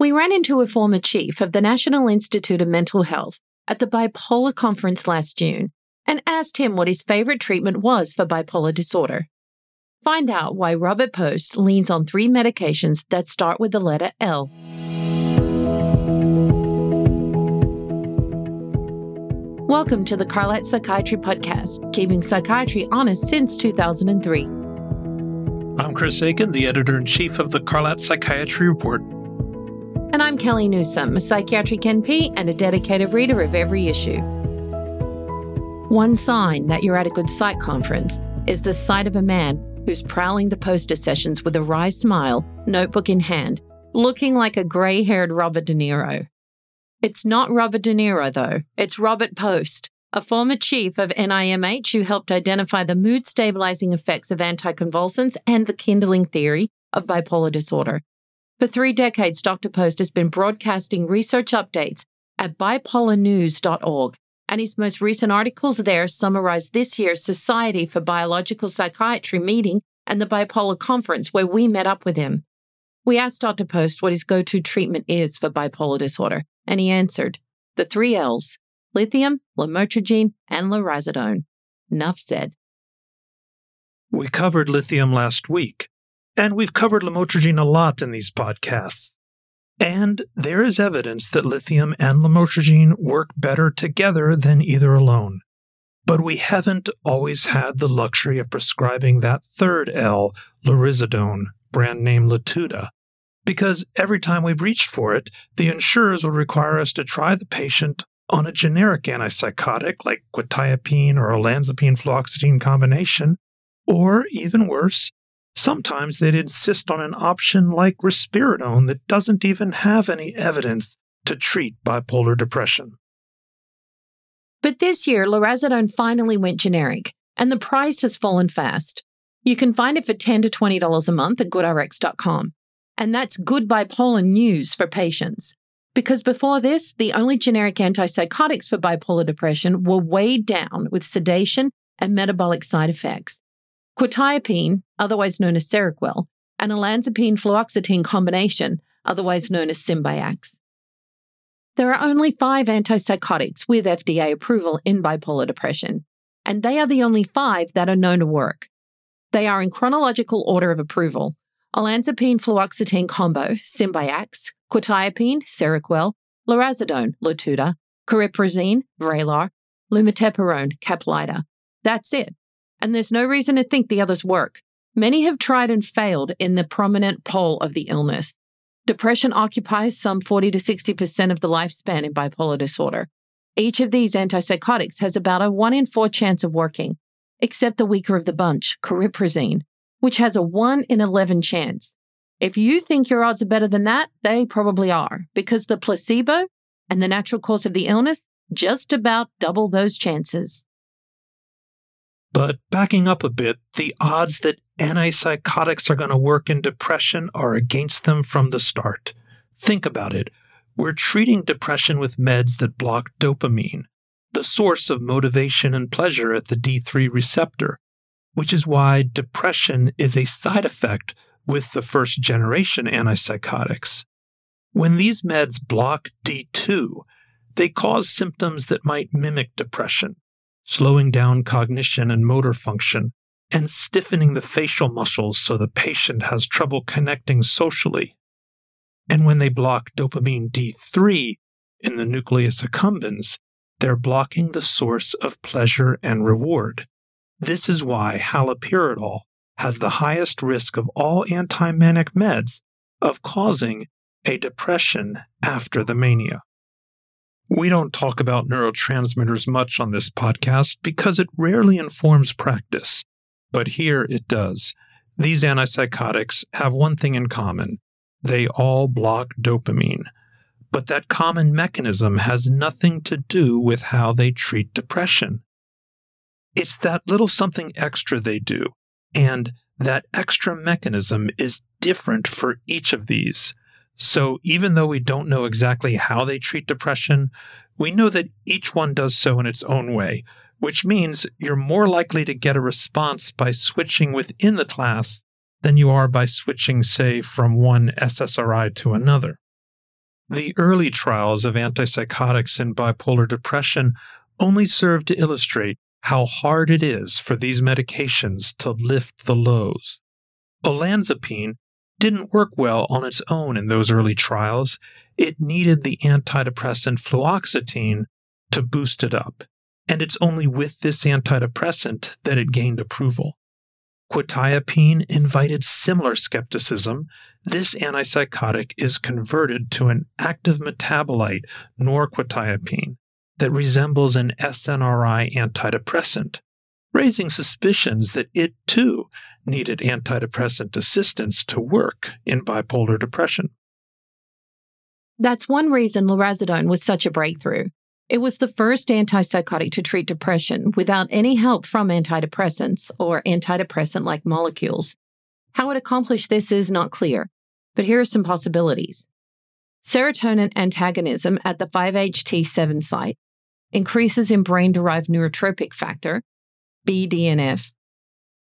We ran into a former chief of the National Institute of Mental Health at the bipolar conference last June and asked him what his favorite treatment was for bipolar disorder. Find out why Robert Post leans on three medications that start with the letter L. Welcome to the Carlat Psychiatry Podcast, keeping psychiatry honest since 2003. I'm Chris Aiken, the editor in chief of the Carlat Psychiatry Report. And I'm Kellie Newsome, a psychiatric NP and a dedicated reader of every issue. One sign that you're at a good psych conference is the sight of a man who's prowling the poster sessions with a wry smile, notebook in hand, looking like a grey haired Robert De Niro. It's not Robert De Niro, though, it's Robert Post, a former chief of NIMH who helped identify the mood stabilizing effects of anticonvulsants and the kindling theory of bipolar disorder. For three decades, Dr. Post has been broadcasting research updates at bipolarnews.org, and his most recent articles there summarize this year's Society for Biological Psychiatry meeting and the Bipolar Conference, where we met up with him. We asked Dr. Post what his go to treatment is for bipolar disorder, and he answered the three L's lithium, lamotrigine, and lurasidone. Enough said. We covered lithium last week, and we've covered lamotrigine a lot in these podcasts. And there is evidence that lithium and lamotrigine work better together than either alone. But we haven't always had the luxury of prescribing that third L, lurasidone, brand name Latuda, because every time we've reached for it, the insurers would require us to try the patient on a generic antipsychotic like quetiapine or olanzapine fluoxetine combination, or even worse, Sometimes they'd insist on an option like risperidone that doesn't even have any evidence to treat bipolar depression. But this year, lurasidone finally went generic, and the price has fallen fast. You can find it for 10 to $20 a month at goodrx.com. And that's good bipolar news for patients. Because before this, the only generic antipsychotics for bipolar depression were weighed down with sedation and metabolic side effects. Quetiapine, otherwise known as Seroquel, and olanzapine fluoxetine combination, otherwise known as Symbyax. There are only five antipsychotics with FDA approval in bipolar depression, and they are the only five that are known to work. They are in chronological order of approval olanzapine fluoxetine combo, Symbyax, quetiapine, Seroquel, lurasidone, Latuda, cariprazine, Vraylar, lumateperone, Caplyta. That's it and there's no reason to think the others work. Many have tried and failed in the prominent pole of the illness. Depression occupies some 40 to 60% of the lifespan in bipolar disorder. Each of these antipsychotics has about a 1 in 4 chance of working, except the weaker of the bunch, cariprazine, which has a 1 in 11 chance. If you think your odds are better than that, they probably are, because the placebo and the natural course of the illness just about double those chances. But backing up a bit, the odds that antipsychotics are going to work in depression are against them from the start. Think about it. We're treating depression with meds that block dopamine, the source of motivation and pleasure at the D3 receptor, which is why depression is a side effect with the first generation antipsychotics. When these meds block D2, they cause symptoms that might mimic depression, slowing down cognition and motor function, and stiffening the facial muscles so the patient has trouble connecting socially. And when they block dopamine D3 in the nucleus accumbens, they're blocking the source of pleasure and reward. This is why haloperidol has the highest risk of all anti-manic meds of causing a depression after the mania. We don't talk about neurotransmitters much on this podcast because it rarely informs practice, but here it does. These antipsychotics have one thing in common they all block dopamine. But that common mechanism has nothing to do with how they treat depression. It's that little something extra they do, and that extra mechanism is different for each of these. So even though we don't know exactly how they treat depression, we know that each one does so in its own way, which means you're more likely to get a response by switching within the class than you are by switching, say, from one SSRI to another. The early trials of antipsychotics in bipolar depression only serve to illustrate how hard it is for these medications to lift the lows. Olanzapine didn't work well on its own in those early trials. It needed the antidepressant fluoxetine to boost it up. And it's only with this antidepressant that it gained approval. Quetiapine invited similar skepticism. This antipsychotic is converted to an active metabolite, norquetiapine, that resembles an SNRI antidepressant, raising suspicions that it too needed antidepressant assistance to work in bipolar depression. That's one reason lurasidone was such a breakthrough. It was the first antipsychotic to treat depression without any help from antidepressants or antidepressant like molecules. How it accomplished this is not clear, but here are some possibilities. Serotonin antagonism at the 5-HT7 site increases in brain derived neurotrophic factor, BDNF,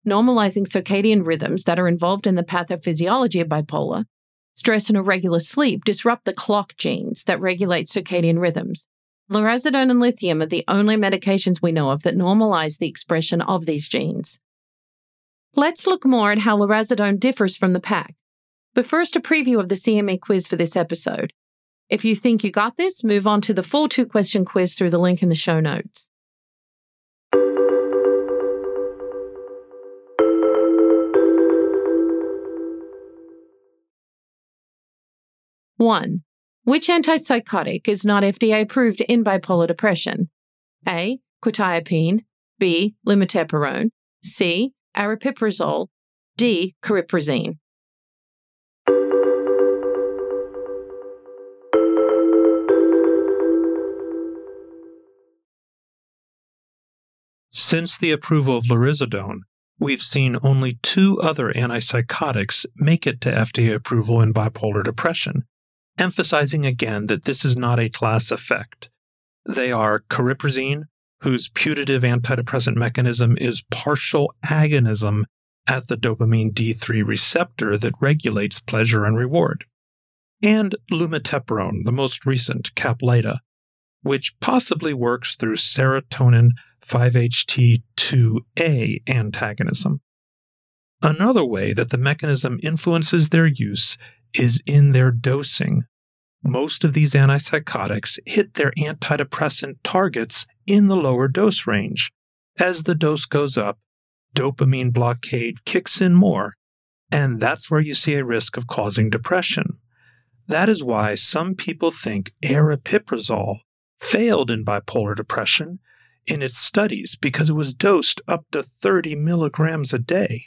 normalizing circadian rhythms that are involved in the pathophysiology of bipolar. Stress and irregular sleep disrupt the clock genes that regulate circadian rhythms. Lurasidone and lithium are the only medications we know of that normalize the expression of these genes. Let's look more at how lurasidone differs from the pack. But first, a preview of the CME quiz for this episode. If you think you got this, move on to the full two question quiz through the link in the show notes. 1. Which antipsychotic is not FDA approved in bipolar depression? A. Quetiapine. B. Lumateperone. C. Aripiprazole. D. Cariprazine. Since the approval of lurasidone, we've seen only two other antipsychotics make it to FDA approval in bipolar depression, emphasizing again that this is not a class effect. They are cariprazine, whose putative antidepressant mechanism is partial agonism at the dopamine D3 receptor that regulates pleasure and reward, and lumateperone, the most recent, Caplyta, which possibly works through serotonin 5-HT2A antagonism. Another way that the mechanism influences their use is in their dosing. Most of these antipsychotics hit their antidepressant targets in the lower dose range. As the dose goes up, dopamine blockade kicks in more, and that's where you see a risk of causing depression. That is why some people think aripiprazole failed in bipolar depression in its studies because it was dosed up to 30 milligrams a day.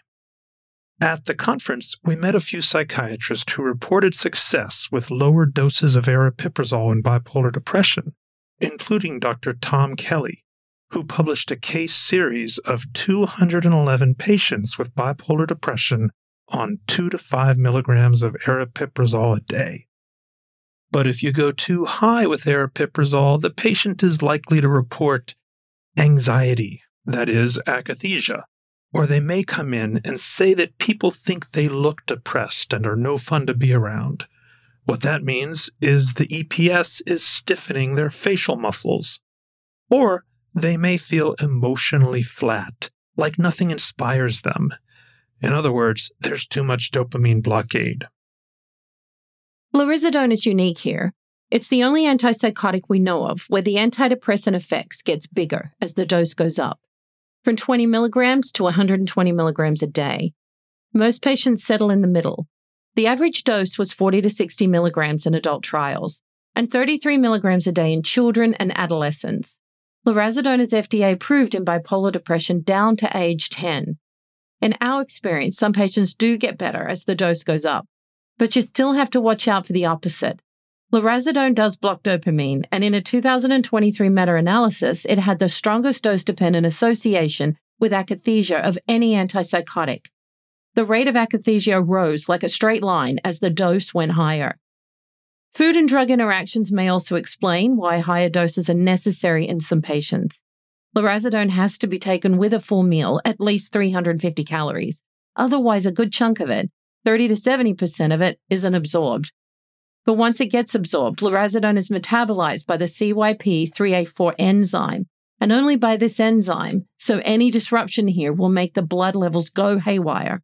At the conference, we met a few psychiatrists who reported success with lower doses of aripiprazole in bipolar depression, including Dr. Tom Kelly, who published a case series of 211 patients with bipolar depression on 2 to 5 milligrams of aripiprazole a day. But if you go too high with aripiprazole, the patient is likely to report anxiety, that is, akathisia, or they may come in and say that people think they look depressed and are no fun to be around. What that means is the EPS is stiffening their facial muscles. Or they may feel emotionally flat, like nothing inspires them. In other words, there's too much dopamine blockade. Lurasidone is unique here. It's the only antipsychotic we know of where the antidepressant effects gets bigger as the dose goes up from 20 milligrams to 120 milligrams a day. Most patients settle in the middle. The average dose was 40 to 60 milligrams in adult trials and 33 milligrams a day in children and adolescents. Lurasidone is FDA approved in bipolar depression down to age 10. In our experience, some patients do get better as the dose goes up, but you still have to watch out for the opposite. Lurasidone does block dopamine, and in a 2023 meta analysis, it had the strongest dose dependent association with akathisia of any antipsychotic. The rate of akathisia rose like a straight line as the dose went higher. Food and drug interactions may also explain why higher doses are necessary in some patients. Lurasidone has to be taken with a full meal, at least 350 calories. Otherwise, a good chunk of it, 30 to 70% of it, isn't absorbed. But once it gets absorbed, lurasidone is metabolized by the CYP3A4 enzyme, and only by this enzyme, so any disruption here will make the blood levels go haywire.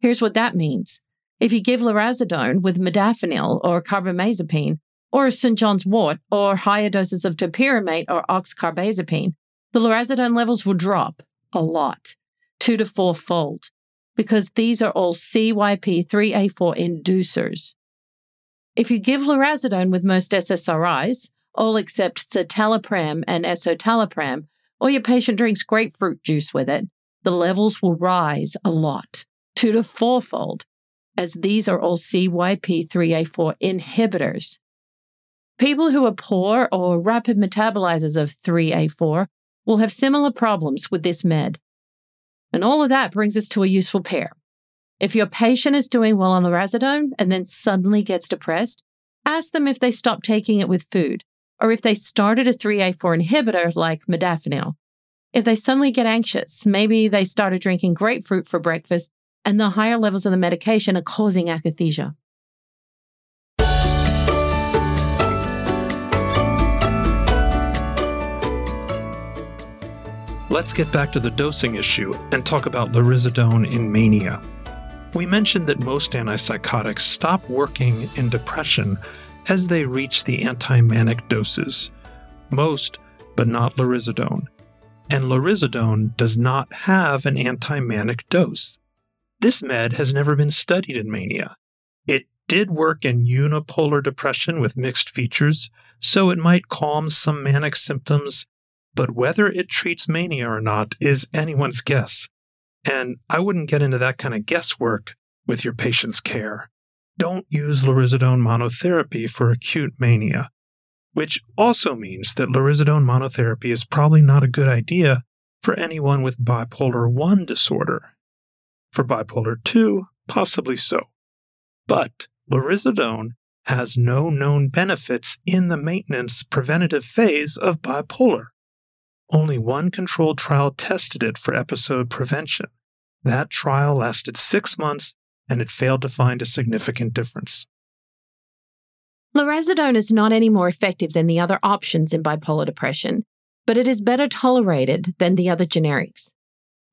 Here's what that means. If you give lurasidone with modafinil or carbamazepine, or St. John's wort, or higher doses of topiramate or oxcarbazepine, the lurasidone levels will drop a lot, two to four fold, because these are all CYP3A4 inducers. If you give lurasidone with most SSRIs, all except citalopram and escitalopram, or your patient drinks grapefruit juice with it, the levels will rise a lot, two to fourfold, as these are all CYP3A4 inhibitors. People who are poor or rapid metabolizers of 3A4 will have similar problems with this med. And all of that brings us to a useful pair. If your patient is doing well on lurasidone and then suddenly gets depressed, ask them if they stopped taking it with food or if they started a 3A4 inhibitor like modafinil. If they suddenly get anxious, maybe they started drinking grapefruit for breakfast and the higher levels of the medication are causing akathisia. Let's get back to the dosing issue and talk about lurasidone in mania. We mentioned that most antipsychotics stop working in depression as they reach the anti-manic doses. Most, but not lurasidone. And lurasidone does not have an anti-manic dose. This med has never been studied in mania. It did work in unipolar depression with mixed features, so it might calm some manic symptoms but whether it treats mania or not is anyone's guess. And I wouldn't get into that kind of guesswork with your patient's care. Don't use lurasidone monotherapy for acute mania, which also means that lurasidone monotherapy is probably not a good idea for anyone with bipolar 1 disorder. For bipolar 2, possibly so. But lurasidone has no known benefits in the maintenance preventative phase of bipolar. Only one controlled trial tested it for episode prevention. That trial lasted six months and it failed to find a significant difference. Lurasidone is not any more effective than the other options in bipolar depression, but it is better tolerated than the other generics,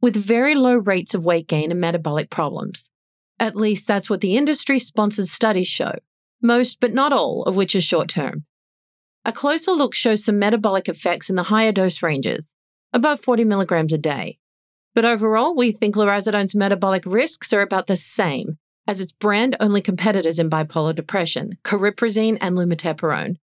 with very low rates of weight gain and metabolic problems. At least that's what the industry sponsored studies show, most but not all of which are short term. A closer look shows some metabolic effects in the higher dose ranges, above 40 milligrams a day. But overall, we think lurasidone's metabolic risks are about the same as its brand only competitors in bipolar depression, cariprazine and lumateperone.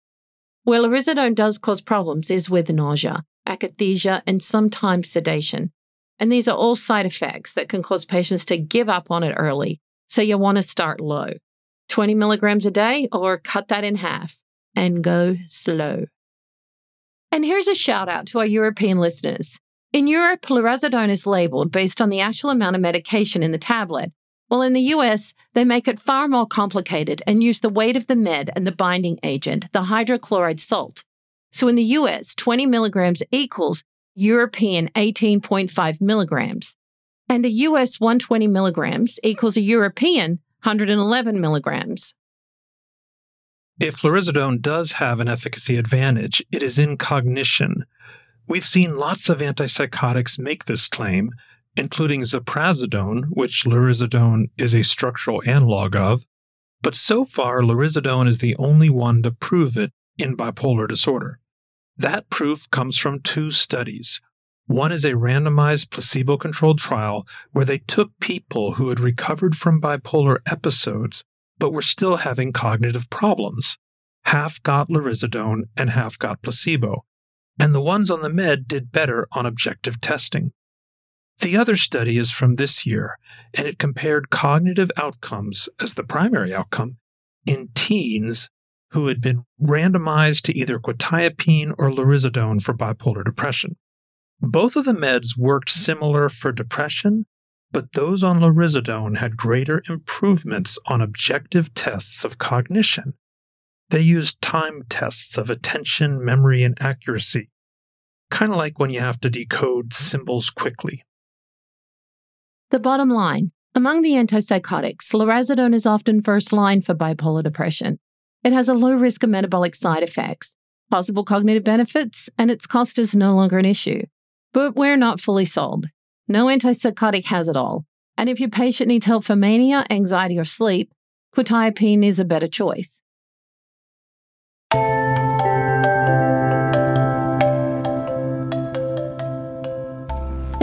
Where lurasidone does cause problems is with nausea, akathisia, and sometimes sedation. And these are all side effects that can cause patients to give up on it early. So you want to start low 20 milligrams a day or cut that in half and go slow. And here's a shout out to our European listeners. In Europe, lurasidone is labeled based on the actual amount of medication in the tablet, while in the US, they make it far more complicated and use the weight of the med and the binding agent, the hydrochloride salt. So in the US, 20 milligrams equals European 18.5 milligrams, and a US 120 milligrams equals a European 111 milligrams. If lurasidone does have an efficacy advantage, it is in cognition. We've seen lots of antipsychotics make this claim, including ziprasidone, which lurasidone is a structural analog of, but so far lurasidone is the only one to prove it in bipolar disorder. That proof comes from two studies. One is a randomized placebo controlled trial where they took people who had recovered from bipolar episodes but were still having cognitive problems. Half got lurasidone and half got placebo, and the ones on the med did better on objective testing. The other study is from this year, and it compared cognitive outcomes as the primary outcome in teens who had been randomized to either quetiapine or lurasidone for bipolar depression. Both of the meds worked similar for depression, but those on lurasidone had greater improvements on objective tests of cognition. They used time tests of attention, memory, and accuracy, kind of like when you have to decode symbols quickly. The bottom line among the antipsychotics, lurasidone is often first line for bipolar depression. It has a low risk of metabolic side effects, possible cognitive benefits, and its cost is no longer an issue. But we're not fully sold. No antipsychotic has it all. And if your patient needs help for mania, anxiety, or sleep, quetiapine is a better choice. And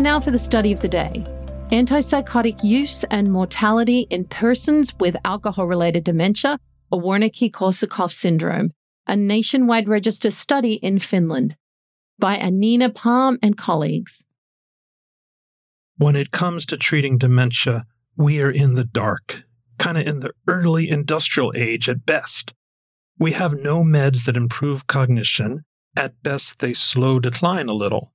now for the study of the day antipsychotic use and mortality in persons with alcohol related dementia or Wernicke Korsakoff syndrome, a nationwide register study in Finland by Anina Palm and colleagues. When it comes to treating dementia, we are in the dark, kind of in the early industrial age at best. We have no meds that improve cognition. At best, they slow decline a little.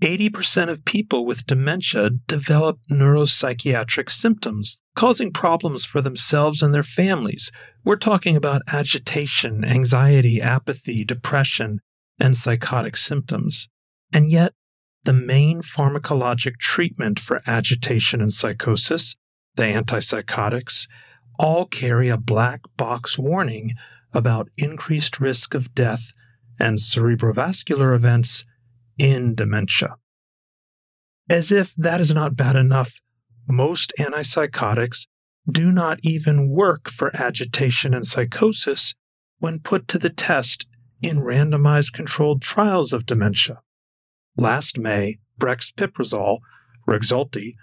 80% of people with dementia develop neuropsychiatric symptoms, causing problems for themselves and their families. We're talking about agitation, anxiety, apathy, depression, and psychotic symptoms. And yet, the main pharmacologic treatment for agitation and psychosis, the antipsychotics, all carry a black box warning about increased risk of death and cerebrovascular events in dementia. As if that is not bad enough, most antipsychotics do not even work for agitation and psychosis when put to the test in randomized controlled trials of dementia. Last May, brexpiprazole, Rexulti,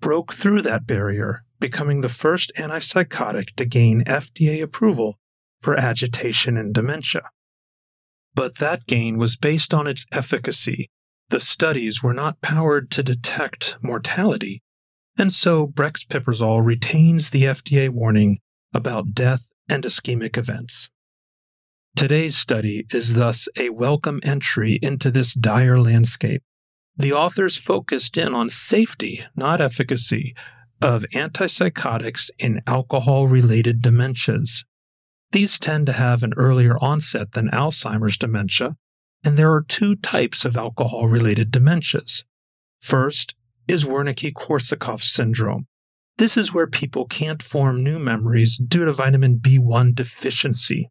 broke through that barrier, becoming the first antipsychotic to gain FDA approval for agitation and dementia. But that gain was based on its efficacy. The studies were not powered to detect mortality, and so brexpiprazole retains the FDA warning about death and ischemic events. Today's study is thus a welcome entry into this dire landscape. The authors focused in on safety, not efficacy, of antipsychotics in alcohol related dementias. These tend to have an earlier onset than Alzheimer's dementia, and there are two types of alcohol related dementias. First is Wernicke Korsakoff syndrome. This is where people can't form new memories due to vitamin B1 deficiency.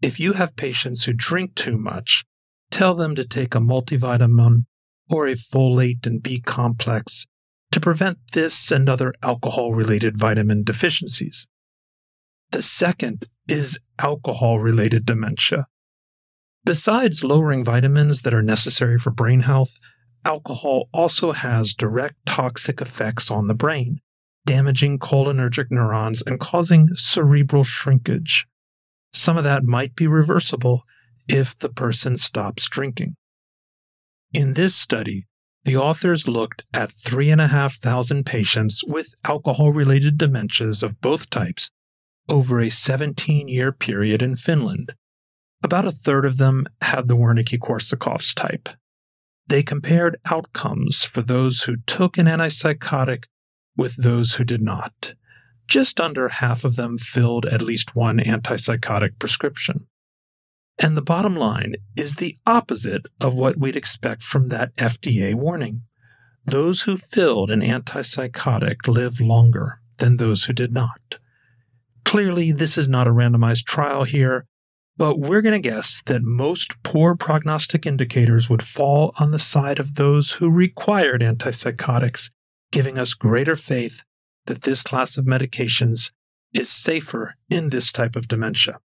If you have patients who drink too much, tell them to take a multivitamin or a folate and B complex to prevent this and other alcohol related vitamin deficiencies. The second is alcohol related dementia. Besides lowering vitamins that are necessary for brain health, alcohol also has direct toxic effects on the brain, damaging cholinergic neurons and causing cerebral shrinkage. Some of that might be reversible if the person stops drinking. In this study, the authors looked at 3,500 patients with alcohol related dementias of both types over a 17 year period in Finland. About a third of them had the Wernicke Korsakoff's type. They compared outcomes for those who took an antipsychotic with those who did not. Just under half of them filled at least one antipsychotic prescription. And the bottom line is the opposite of what we'd expect from that FDA warning. Those who filled an antipsychotic live longer than those who did not. Clearly, this is not a randomized trial here, but we're going to guess that most poor prognostic indicators would fall on the side of those who required antipsychotics, giving us greater faith that this class of medications is safer in this type of dementia.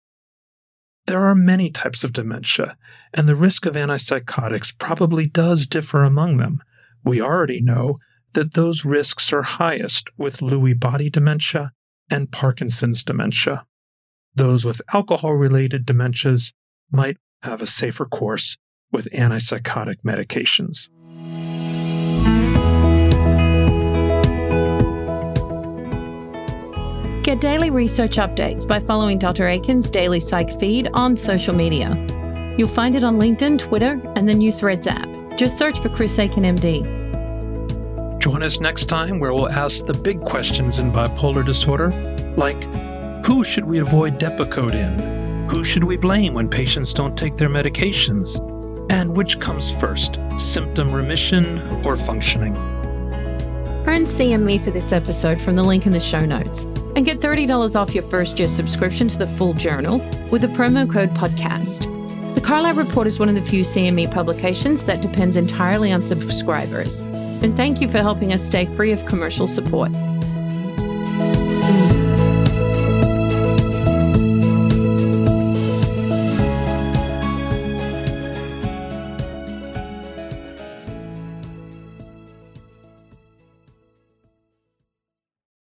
There are many types of dementia, and the risk of antipsychotics probably does differ among them. We already know that those risks are highest with Lewy body dementia and Parkinson's dementia. Those with alcohol related dementias might have a safer course with antipsychotic medications. Get daily research updates by following Dr. Aiken's daily psych feed on social media. You'll find it on LinkedIn, Twitter, and the new Threads app. Just search for Chris Aiken MD. Join us next time where we'll ask the big questions in bipolar disorder, like who should we avoid Depakote in? Who should we blame when patients don't take their medications? And which comes first, symptom remission or functioning? Earn CME for this episode from the link in the show notes. And get $30 off your first year subscription to the full journal with the promo code podcast. The Carlat Report is one of the few CME publications that depends entirely on subscribers. And thank you for helping us stay free of commercial support.